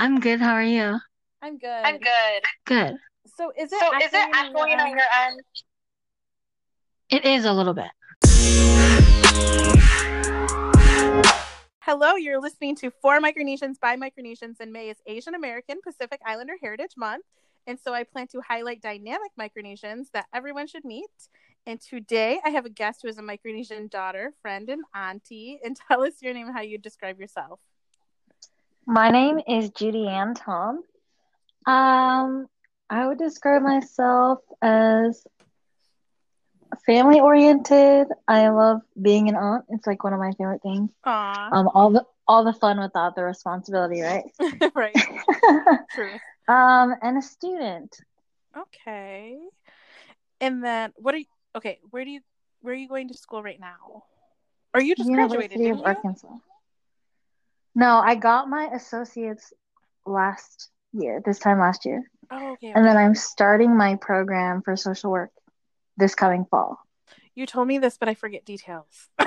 I'm good. How are you? I'm good. I'm good. Good. So is it So is it echoing on your on end? your end? It is a little bit. Hello, you're listening to For Micronesians by Micronesians, and May is Asian American Pacific Islander Heritage Month. And so I plan to highlight dynamic Micronesians that everyone should meet. And today I have a guest who is a Micronesian daughter, friend, and auntie. And tell us your name and how you describe yourself. My name is Judy Ann Tom. Um, I would describe myself as family oriented. I love being an aunt. It's like one of my favorite things. Aw, Um, all the all the fun without the responsibility, right? right. True. um, and a student. Okay. And then what are you okay, where do you where are you going to school right now? Are you just graduated, University of you? No, I got my associates last year, this time last year. Oh, okay. And then. I'm starting my program for social work this coming fall. You told me this, but I forget details.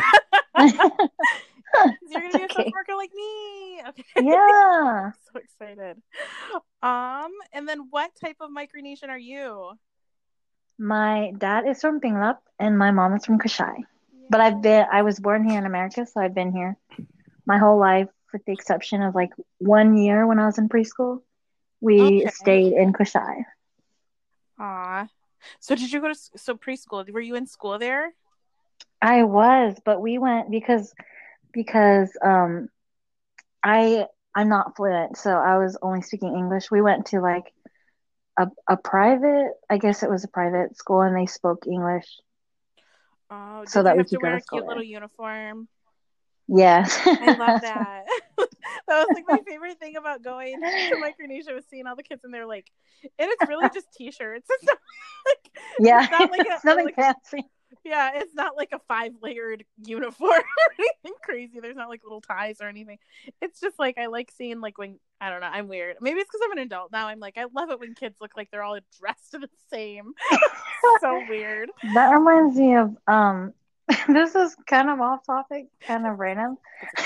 You're gonna be a okay. social worker like me. Okay. Yeah. so excited. Um, and then what type of Micronesian are you? My dad is from Pingelap and my mom is from Kosrae. But I've been I was born here in America, so I've been here my whole life with the exception of like one year when I was in preschool. We Okay. stayed in Kosrae. Aw. So did you go to so preschool? Were you in school there? I was, but we went because because um I I'm not fluent, so I was only speaking English. We went to like a a private, I guess it was a private school and they spoke English. Oh, So you that we could go wear to school cute there. little uniform? Yes. I love that. that was like my favorite thing about going to Micronesia was seeing all the kids and they're like, and it's really just t-shirts. It's not like, Yeah. It's not like a- It's nothing like- fancy. yeah, it's not like a five layered uniform or anything crazy. There's not like little ties or anything. It's just like I like seeing like when I don't know. I'm weird. Maybe it's because I'm an adult now. I'm like I love it when kids look like they're all dressed the same. so weird. That reminds me of um this is kind of off topic, kind of random.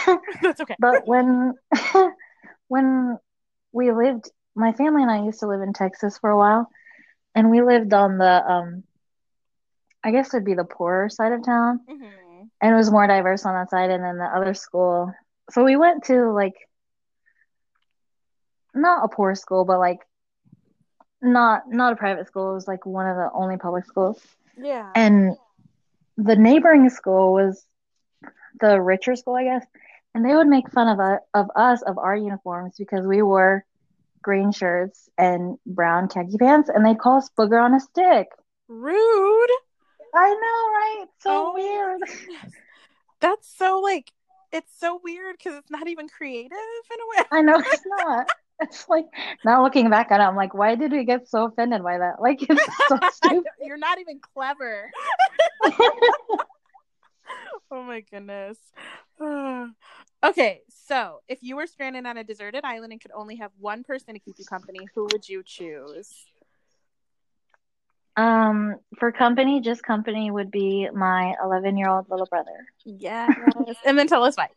That's okay. But when when we lived my family and I used to live in Texas for a while and we lived on the um I guess it'd be the poorer side of town hmm and it was more diverse on that side and then the other school. So we went to like not a poor school but like not not a private school. It was like one of the only public schools. Yeah. And the neighboring school was the richer school, I guess. And they would make fun of us, of us of our uniforms because we wore green shirts and brown khaki pants, and they'd call us booger on a stick. Rude. I know, right? So Oh. weird. That's so like it's so weird because it's not even creative in a way. I know it's not. It's like now looking back on it, I'm like, why did we get so offended by that? Like it's so stupid. You're not even clever. oh my goodness. okay, so if you were stranded on a deserted island and could only have one person to keep you company, who would you choose? Um, for company, just company would be my 11 year old little brother. Yes. and then tell us why.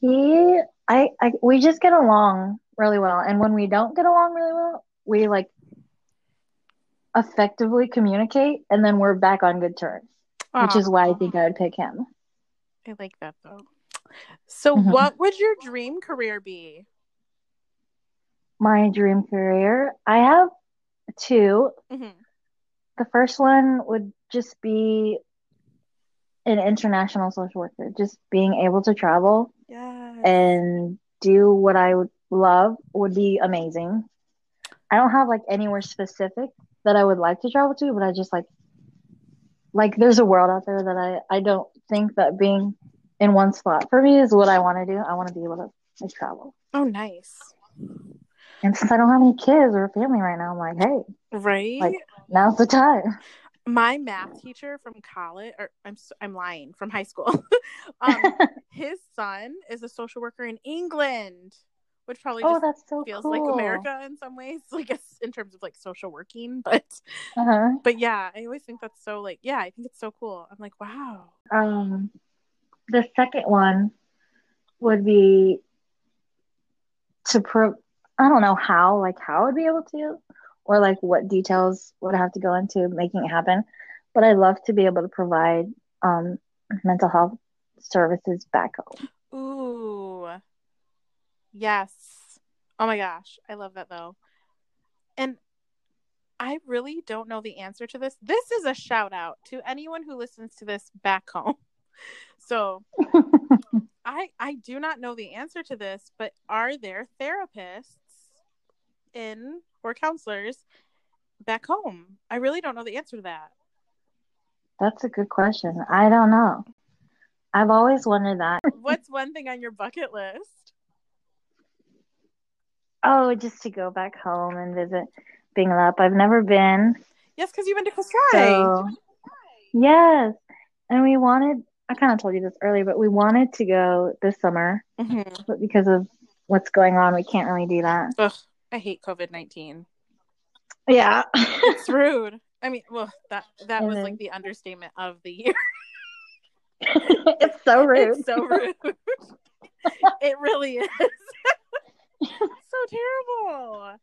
He, I, I, we just get along really well, and when we don't get along really well, we like effectively communicate, and then we're back on good terms, which is why I think I would pick him. I like that though. So Mhm. what would your dream career be? My dream career, I have two. Mhm. The first one would just be an international social worker, just being able to travel Yes. and do what I would love would be amazing. I don't have like anywhere specific that I would like to travel to, but I just like like there's a world out there that I I don't think that being in one spot for me is what I want to do. I want to be able to like travel. oh, nice. And since I don't have any kids or a family right now, I'm like, hey, Right? Like- now's the time. my math teacher from college or i'm i'm lying from high school um his son is a social worker in england which probably oh, just that's so feels cool. like america in some ways i guess in terms of like social working but Uh-huh. but yeah i always think that's so like yeah i think it's so cool i'm like wow Um, the second one would be to pro I don't know how, like how I'd be able to, or like what details would have to go into making it happen. But I'd love to be able to provide um, mental health services back home. Ooh. Yes. Oh my gosh. I love that though. And I really don't know the answer to this. This is a shout out to anyone who listens to this back home. So I I do not know the answer to this, but are there therapists in or counselors back home? I really don't know the answer to that. That's a good question. I don't know. I've always wondered that. What's one thing on your bucket list? Oh, just to go back home and visit Pingelap. I've never been. Yes, because you've been to Kosrae. So, yes. And we wanted, I kind of told you this earlier, but we wanted to go this summer. Mm-hmm. But because of what's going on, we can't really do that. Ugh, I hate COVID 19. Yeah. It's rude. I mean, well, that that was like the understatement of the year. it's so rude. It's so rude. it really is. So terrible.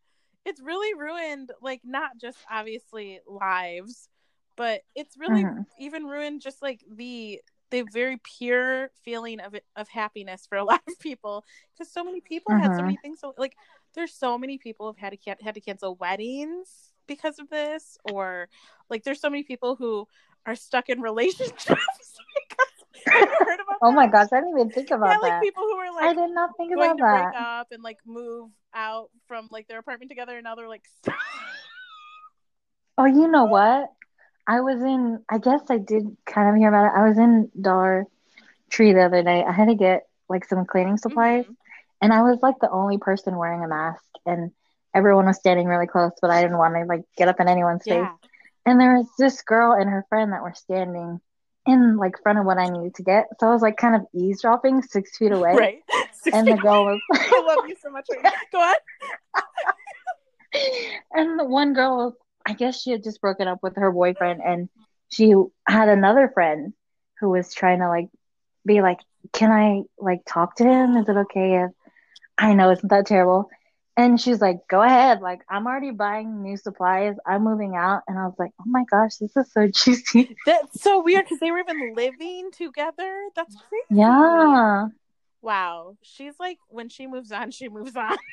It's really ruined, like, not just obviously lives, but it's really Mhm. even ruined just like the the very pure feeling of it, of happiness for a lot of people because so many people had so Mhm. many things so like there's so many people who've had to had to cancel weddings because of this or like there's so many people who are stuck in relationships because have heard about Oh my gosh, I didn't even think about yeah, like that. people who were I did not think about break that. up and like move out from like their apartment together and now they're like Oh, you know what? I was in, I guess I did kind of hear about it. I was in Dollar Tree the other day. I had to get like some cleaning supplies, Mhm. and I was like the only person wearing a mask, and everyone was standing really close, but I didn't want to like get up in anyone's face. And there was this girl and her friend that were standing in like front of what I needed to get. So I was like kind of eavesdropping six feet away. right And the girl was I love you so much right go on and the one girl was I guess she had just broken up with her boyfriend and she had another friend who was trying to like be like, Can I like talk to him? Is it okay if I know isn't that terrible? And she's like, Go ahead, like I'm already buying new supplies, I'm moving out and I was like, Oh my gosh, this is so juicy. That's so weird because they were even living together. That's crazy. Yeah. Wow. She's like, when she moves on, she moves on.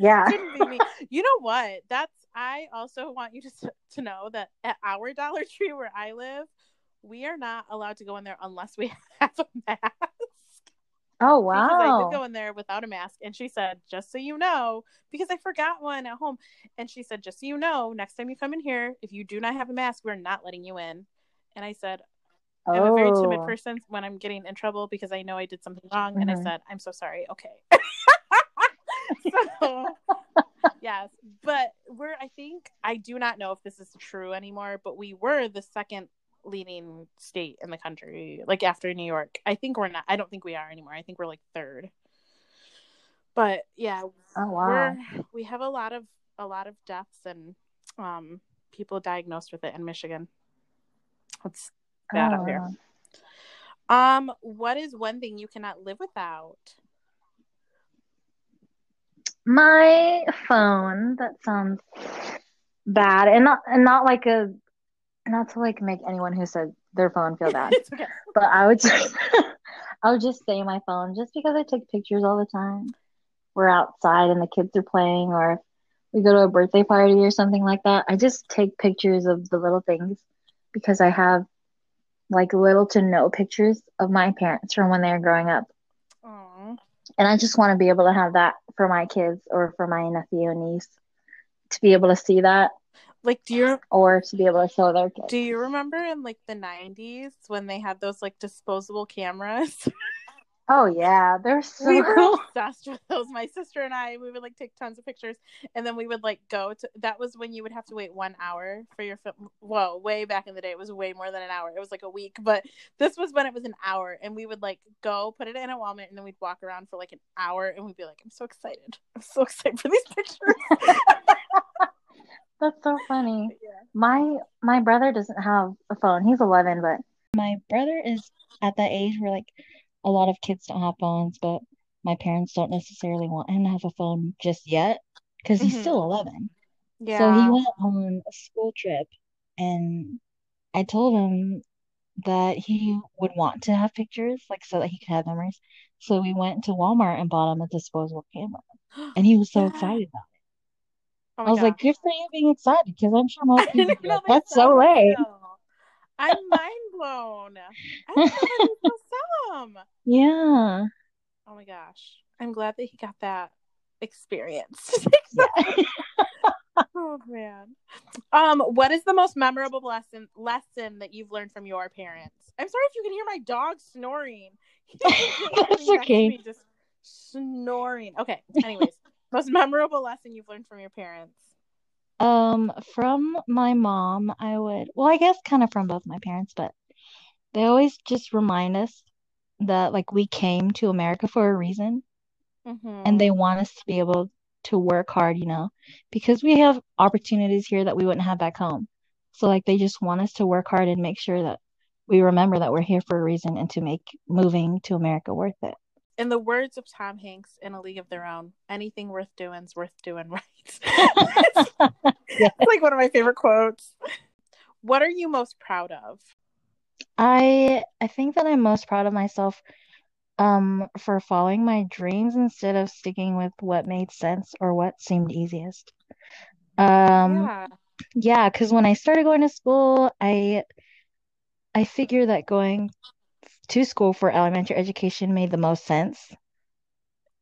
Yeah. You know what? That's. I also want you to to know that at our Dollar Tree where I live, we are not allowed to go in there unless we have a mask. Oh wow! Because I did go in there without a mask, and she said, "Just so you know," because I forgot one at home, and she said, "Just so you know, next time you come in here, if you do not have a mask, we're not letting you in." And I said, I'm a very timid Oh. person when I'm getting in trouble because I know I did something wrong, and I Mhm. said, "I'm so sorry." Okay. so, yes, but we're. I think I do not know if this is true anymore, but we were the second leading state in the country, like after New York. I think we're not. I don't think we are anymore. I think we're like third. But yeah, Oh wow. we have a lot of a lot of deaths and um people diagnosed with it in Michigan. It's bad Oh, out here. Um, what is one thing you cannot live without? My phone. That sounds bad, and not and not like a not to like make anyone who said their phone feel bad, okay. but I would just I would just say my phone just because I take pictures all the time. We're outside and the kids are playing, or we go to a birthday party or something like that. I just take pictures of the little things because I have like little to no pictures of my parents from when they were growing up. And I just want to be able to have that for my kids or for my nephew and niece to be able to see that Like, do you or to be able to show their kids. do you remember in like the '90s when they had those like disposable cameras? Oh yeah, they're so we were cool. obsessed with those. My sister and I, we would like take tons of pictures, and then we would like go to. That was when you would have to wait one hour for your film. Whoa, way back in the day, it was way more than an hour. It was like a week, but this was when it was an hour, and we would like go put it in a Walmart, and then we'd walk around for like an hour, and we'd be like, "I'm so excited! I'm so excited for these pictures." That's so funny. Yeah. My my brother doesn't have a phone. He's 11, but my brother is at that age where like a lot of kids don't have phones, but my parents don't necessarily want him to have a phone just yet because he's Mhm. still 11. Yeah. So he went on a school trip, and I told him that he would want to have pictures, like so that he could have memories. So we went to Walmart and bought him a disposable camera, and he was so Yeah. excited about it. Oh I was like, "Good for you being excited," because I'm sure most people didn't would be know like, "That's so late." I'm mind blown. I didn't know that they still sell them. Yeah, Oh my gosh. I'm glad that he got that experience. oh man. Um, what is the most memorable lesson lesson that you've learned from your parents? I'm sorry if you can hear my dog snoring. That's okay. just snoring. Okay. Anyways, most memorable lesson you've learned from your parents. Um, from my mom, I would, well, I guess kind of from both my parents, but they always just remind us that like we came to America for a reason Mm-hmm. and they want us to be able to work hard, you know, because we have opportunities here that we wouldn't have back home. So like they just want us to work hard and make sure that we remember that we're here for a reason and to make moving to America worth it. In the words of Tom Hanks in A League of Their Own, anything worth doing is worth doing right. Yeah. It's like one of my favorite quotes. What are you most proud of? I I think that I'm most proud of myself um for following my dreams instead of sticking with what made sense or what seemed easiest. Um yeah. yeah, because when I started going to school, I I figured that going to school for elementary education made the most sense.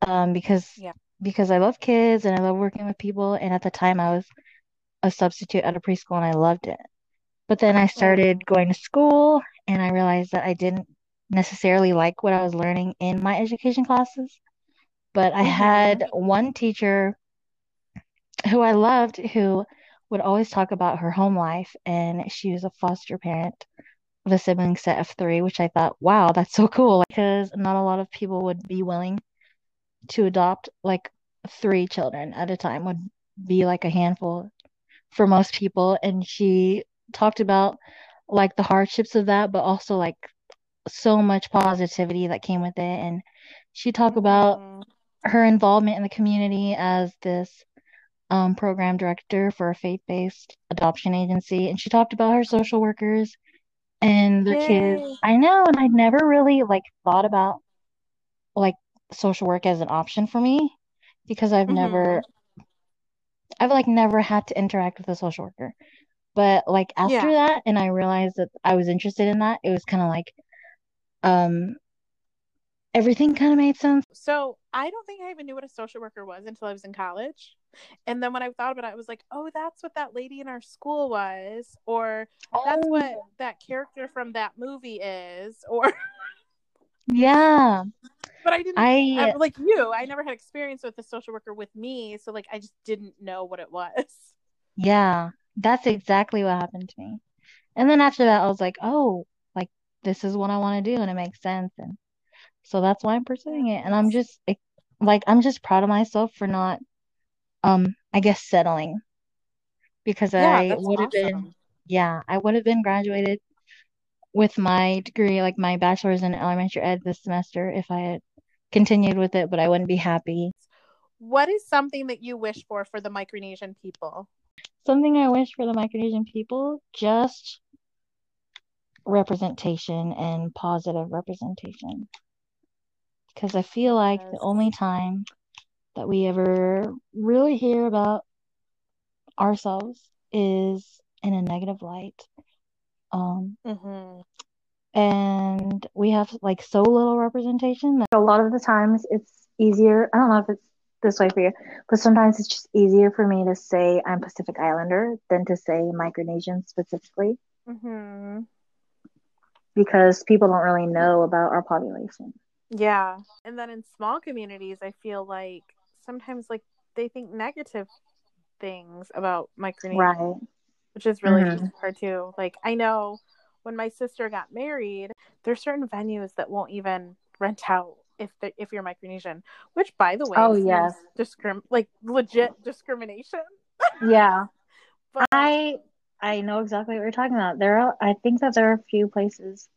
Um because Yeah. because I love kids and I love working with people and at the time I was a substitute at a preschool and I loved it. But then I started going to school and I realized that I didn't necessarily like what I was learning in my education classes. But I Mhm. had one teacher who I loved who would always talk about her home life, and she was a foster parent a sibling set of three, which I thought, wow, that's so cool because not a lot of people would be willing to adopt like three children at a time, would be like a handful for most people. And she talked about like the hardships of that, but also like so much positivity that came with it. And she talked about Mhm. her involvement in the community as this um, program director for a faith-based adoption agency, and she talked about her social workers and their kids. I know, and I'd never really like thought about like social work as an option for me because I've never, I've like never had to interact with a social worker. But like after Yeah. that, and I realized that I was interested in that, it was kind of like, um, everything kind of made sense. So I don't think I even knew what a social worker was until I was in college. And then when I thought about it, I was like, oh, that's what that lady in our school was, or that's Oh. what that character from that movie is, or Yeah, but I didn't I I, like you, I never had experience with a social worker with me, so like I just didn't know what it was. Yeah, that's exactly what happened to me. And then after that, I was like, oh, like this is what I want to do, and it makes sense. And so that's why I'm pursuing it. And I'm just like, I'm just proud of myself for not, um, I guess settling because Yeah, I would have been, yeah, I would have been graduated with my degree, like my bachelor's in elementary ed this semester if I had continued with it, but I wouldn't be happy. What is something that you wish for for the Micronesian people? Something I wish for the Micronesian people, just representation and positive representation. Because I feel like the only time that we ever really hear about ourselves is in a negative light. Um, Mm-hmm. and we have like so little representation that a lot of the times it's easier. I don't know if it's this way for you, but sometimes it's just easier for me to say I'm Pacific Islander than to say Micronesian specifically Mm-hmm. because people don't really know about our population. Yeah. And then in small communities, I feel like sometimes like they think negative things about Micronesian, Right. which is really Mhm. hard too. Like I know when my sister got married, there's certain venues that won't even rent out if if you're Micronesian, which by the way, Oh, yes. discrim like legit discrimination. Yeah. But I I know exactly what you're talking about. There are I think that there are a few places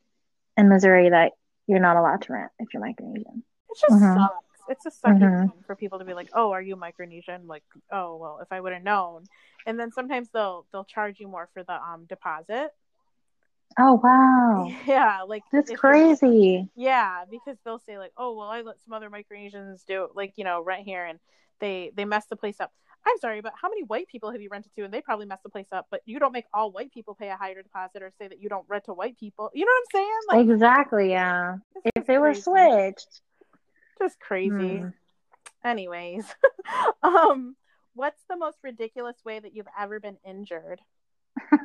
in Missouri that you're not allowed to rent if you're Micronesian. it just Mhm. sucks. it's a sucky Mhm. thing for people to be like, "Oh, are you Micronesian?" Like, "Oh, well, if I would have known." And then sometimes they'll they'll charge you more for the um deposit. Oh wow. Yeah, like That's crazy. Yeah, because they'll say like, "Oh, well, I let some other Micronesians do it, like you know, rent here," and they they mess the place up. I'm sorry, but how many white people have you rented to, and they probably mess the place up? But you don't make all white people pay a higher deposit, or say that you don't rent to white people. You know what I'm saying? Like, Exactly, yeah. If they were switched. just crazy. Hmm. Anyways, um, what's the most ridiculous way that you've ever been injured?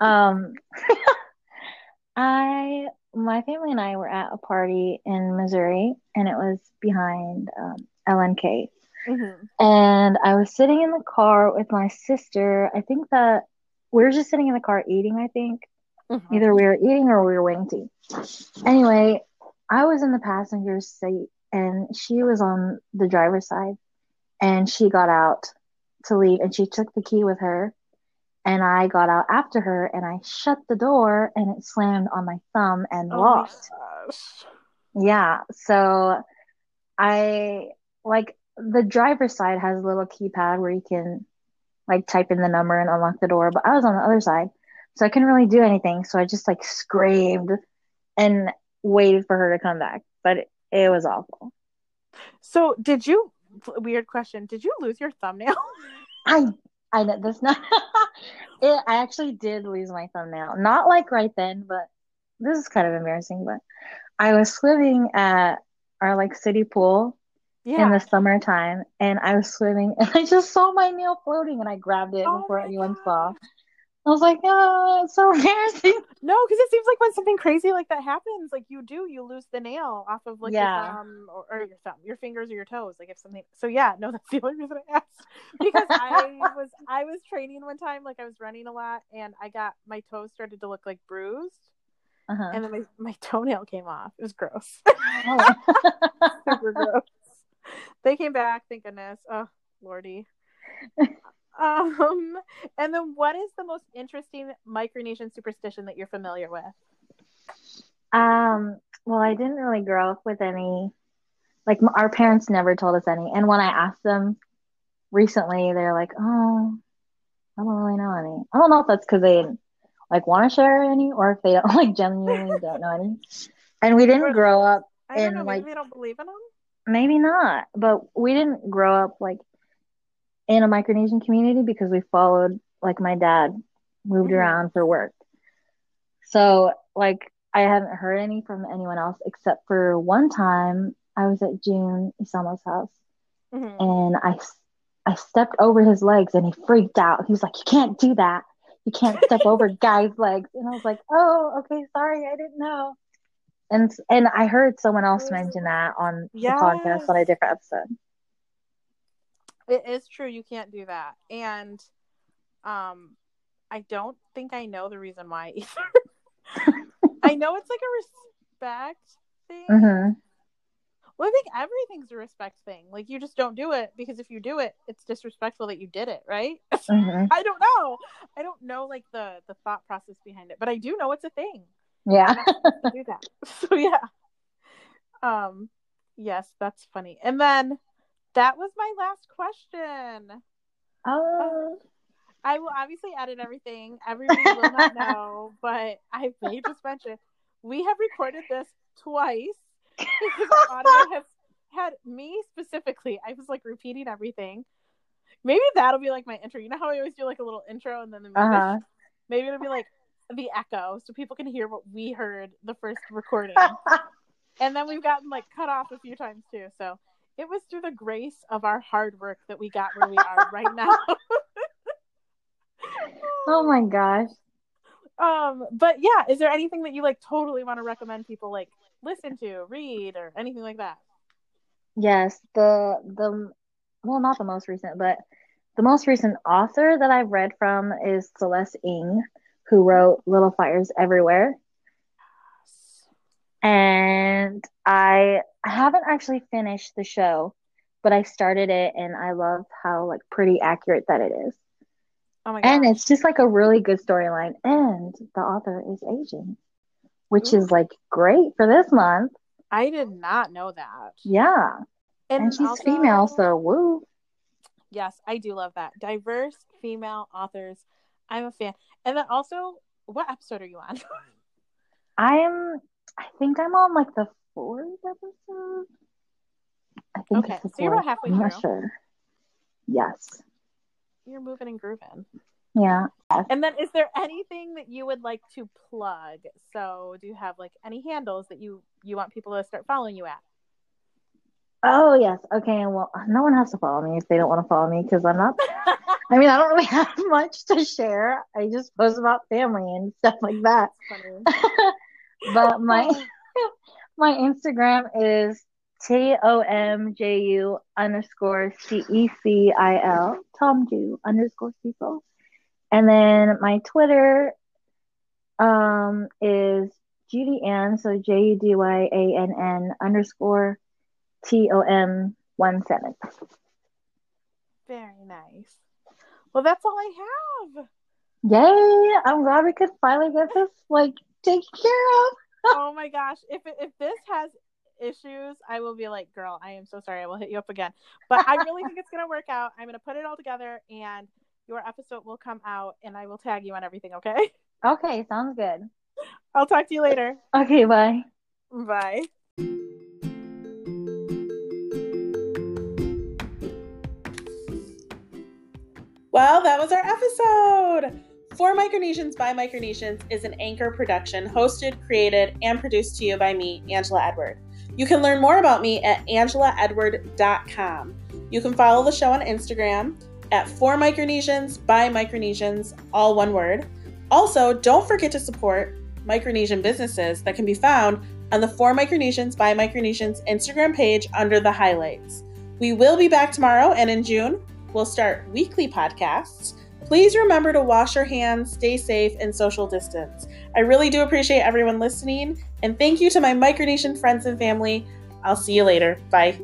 Um, I, my family and I were at a party in Missouri, and it was behind um, LNK. Mm-hmm. And I was sitting in the car with my sister. I think that we were just sitting in the car eating, I think. Mm-hmm. Either we were eating or we were waiting to eat. Anyway, I was in the passenger seat, and she was on the driver's side, and she got out to leave, and she took the key with her. And I got out after her and I shut the door and it slammed on my thumb and Oh locked. Yeah. So I like the driver's side has a little keypad where you can like type in the number and unlock the door, but I was on the other side. So I couldn't really do anything. So I just like screamed and waited for her to come back. But it, it was awful. So, did you? Weird question. Did you lose your thumbnail? I I know that's not it I actually did lose my thumbnail. Not like right then, but this is kind of embarrassing, but I was swimming at our like city pool yeah. in the summertime and I was swimming and I just saw my nail floating and I grabbed it Oh before anyone gosh. saw. I was like, oh, it's so embarrassing. No, because it seems like when something crazy like that happens, like you do, you lose the nail off of like Yeah. your thumb or, or your thumb, your fingers or your toes. Like if something. So yeah, no, that's the only reason I asked because I was I was training one time, like I was running a lot, and I got my toes started to look like bruised, Uh-huh. and then my my toenail came off. It was gross, Oh. super gross. They came back, thank goodness. Oh lordy. Um, and then what is the most interesting Micronesian superstition that you're familiar with? Um, well, I didn't really grow up with any, like our parents never told us any. And when I asked them recently, they're like, "Oh, I don't really know any." I don't know if that's because they like want to share any, or if they don't like genuinely don't know any. And we didn't grow up, I don't And, know. Like- they don't believe in them. Maybe not, but we didn't grow up like in a Micronesian community because we followed like my dad moved Mhm. around for work. So like I haven't heard any from anyone else except for one time I was at June Isama's house Mhm. and I stepped over his legs and he freaked out. He was like, "You can't do that. You can't step over guys' legs." And I was like, "Oh, okay, sorry, I didn't know." And and I heard someone else mention that on the podcast on a different episode. It is true. You can't do that, and um, I don't think I know the reason why either. I know it's like a respect thing. hmm Well, I think everything's a respect thing. Like you just don't do it because if you do it, it's disrespectful that you did it, right? hmm I don't know. I don't know like the the thought process behind it, but I do know it's a thing. Yeah. do that. So yeah. Um yes, that's funny. And then that was my last question. Oh. I will obviously edit everything. Everybody will not know, but I may just mention we have recorded this twice because our audio has had me specifically. I was like repeating everything. Maybe that'll be like my intro. You know how I always do like a little intro and then the music? Uh-huh. Maybe it'll be like the echo so people can hear what we heard the first recording. and then we've gotten like cut off a few times too. So it was through the grace of our hard work that we got where we are right now. oh my gosh. um, but yeah, is there anything that you like totally want to recommend people like listen to, read, or anything like that? Yes, the the well, not the most recent, but the most recent author that I've read from is Celeste Ng, who wrote Little Fires Everywhere. And I I haven't actually finished the show, but I started it and I love how like pretty accurate that it is. Oh my god. And it's just like a really good storyline. And the author is Asian, which Ooh. is like great for this month. I did not know that. Yeah. And, she's also- female, so woo. Yes, I do love that. Diverse female authors. I'm a fan. And then also, what episode are you on? I'm I think I'm on like the fourth episode. I think Okay, it's so you're about halfway I'm through. sure. Yes. You're moving and grooving. Yeah. And then is there anything that you would like to plug? So do you have like any handles that you you want people to start following you at? Oh yes. Okay. Well, no one has to follow me if they don't want to follow me because I'm not. I mean, I don't really have much to share. I just post about family and stuff like that. But my my Instagram is T O M J U underscore C E C I L Tom Jew underscore Cecil. And then my Twitter um is Judy Ann, so J U D Y A N N underscore T O M one seven. Very nice. Well, that's all I have. Yay! I'm glad we could finally get this like taken care of. oh my gosh, if if this has issues, I will be like, girl, I am so sorry. I will hit you up again. But I really think it's gonna work out. I'm gonna put it all together, and your episode will come out, and I will tag you on everything. Okay. Okay, sounds good. I'll talk to you later. Okay, bye. Bye. Well, that was our episode. For Micronesians by Micronesians is an anchor production hosted, created, and produced to you by me, Angela Edward. You can learn more about me at angelaedward.com. You can follow the show on Instagram at For Micronesians by Micronesians, all one word. Also, don't forget to support Micronesian businesses that can be found on the For Micronesians by Micronesians Instagram page under the highlights. We will be back tomorrow, and in June, we'll start weekly podcasts. Please remember to wash your hands, stay safe, and social distance. I really do appreciate everyone listening, and thank you to my Micronesian friends and family. I'll see you later. Bye.